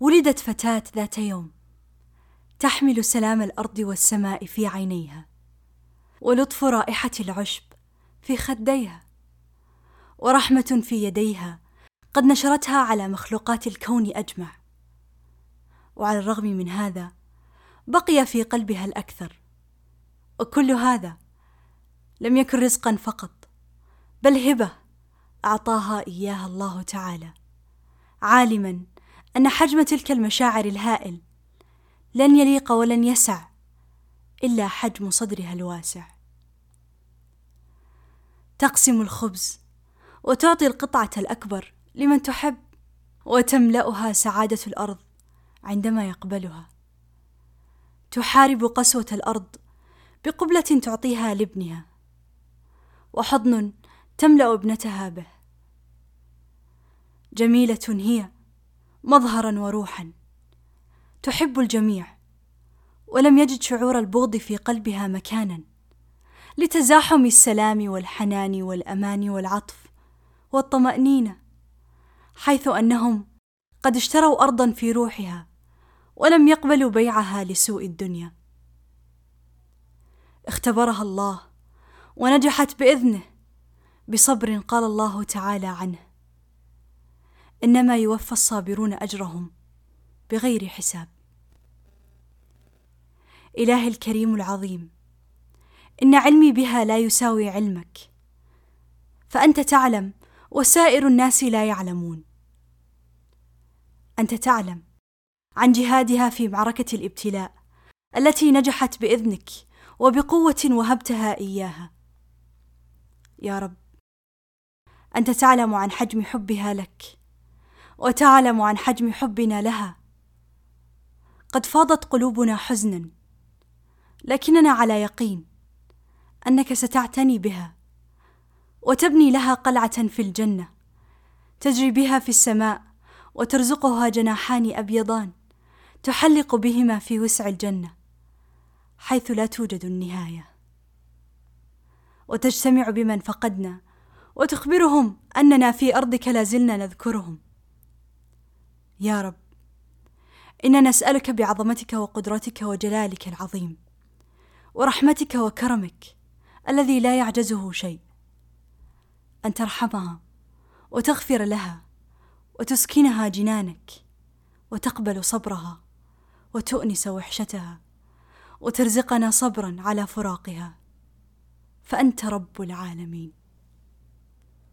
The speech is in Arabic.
ولدت فتاة ذات يوم تحمل سلام الأرض والسماء في عينيها ولطف رائحة العشب في خديها ورحمة في يديها قد نشرتها على مخلوقات الكون أجمع وعلى الرغم من هذا بقي في قلبها الأكثر وكل هذا لم يكن رزقا فقط بل هبة أعطاها إياها الله تعالى عالما أن حجم تلك المشاعر الهائل لن يليق ولن يسع إلا حجم صدرها الواسع. تقسم الخبز وتعطي القطعة الأكبر لمن تحب وتملأها سعادة الأرض عندما يقبلها. تحارب قسوة الأرض بقبلة تعطيها لابنها وحضن تملأ ابنتها به. جميلة هي مظهرا وروحا. تحب الجميع ولم يجد شعور البغض في قلبها مكانا. لتزاحم السلام والحنان والأمان والعطف والطمأنينة حيث أنهم قد اشتروا ارضا في روحها ولم يقبلوا بيعها لسوء الدنيا. اختبرها الله ونجحت بإذنه بصبر قال الله تعالى عنه. إنما يوفى الصابرون أجرهم بغير حساب. إلهي الكريم العظيم إن علمي بها لا يساوي علمك فأنت تعلم وسائر الناس لا يعلمون. أنت تعلم عن جهادها في معركة الإبتلاء التي نجحت بإذنك وبقوة وهبتها إياها. يا رب أنت تعلم عن حجم حبها لك وتعلم عن حجم حبنا لها. قد فاضت قلوبنا حزنا لكننا على يقين أنك ستعتني بها وتبني لها قلعة في الجنة تجري بها في السماء وترزقها جناحان أبيضان تحلق بهما في وسع الجنة حيث لا توجد النهاية. وتجتمع بمن فقدنا وتخبرهم أننا في أرضك لازلنا نذكرهم. يا رب. إنا نسألك بعظمتك وقدرتك وجلالك العظيم ورحمتك وكرمك الذي لا يعجزه شيء. أن ترحمها وتغفر لها وتسكنها جنانك وتقبل صبرها وتؤنس وحشتها وترزقنا صبرا على فراقها. فأنت رب العالمين.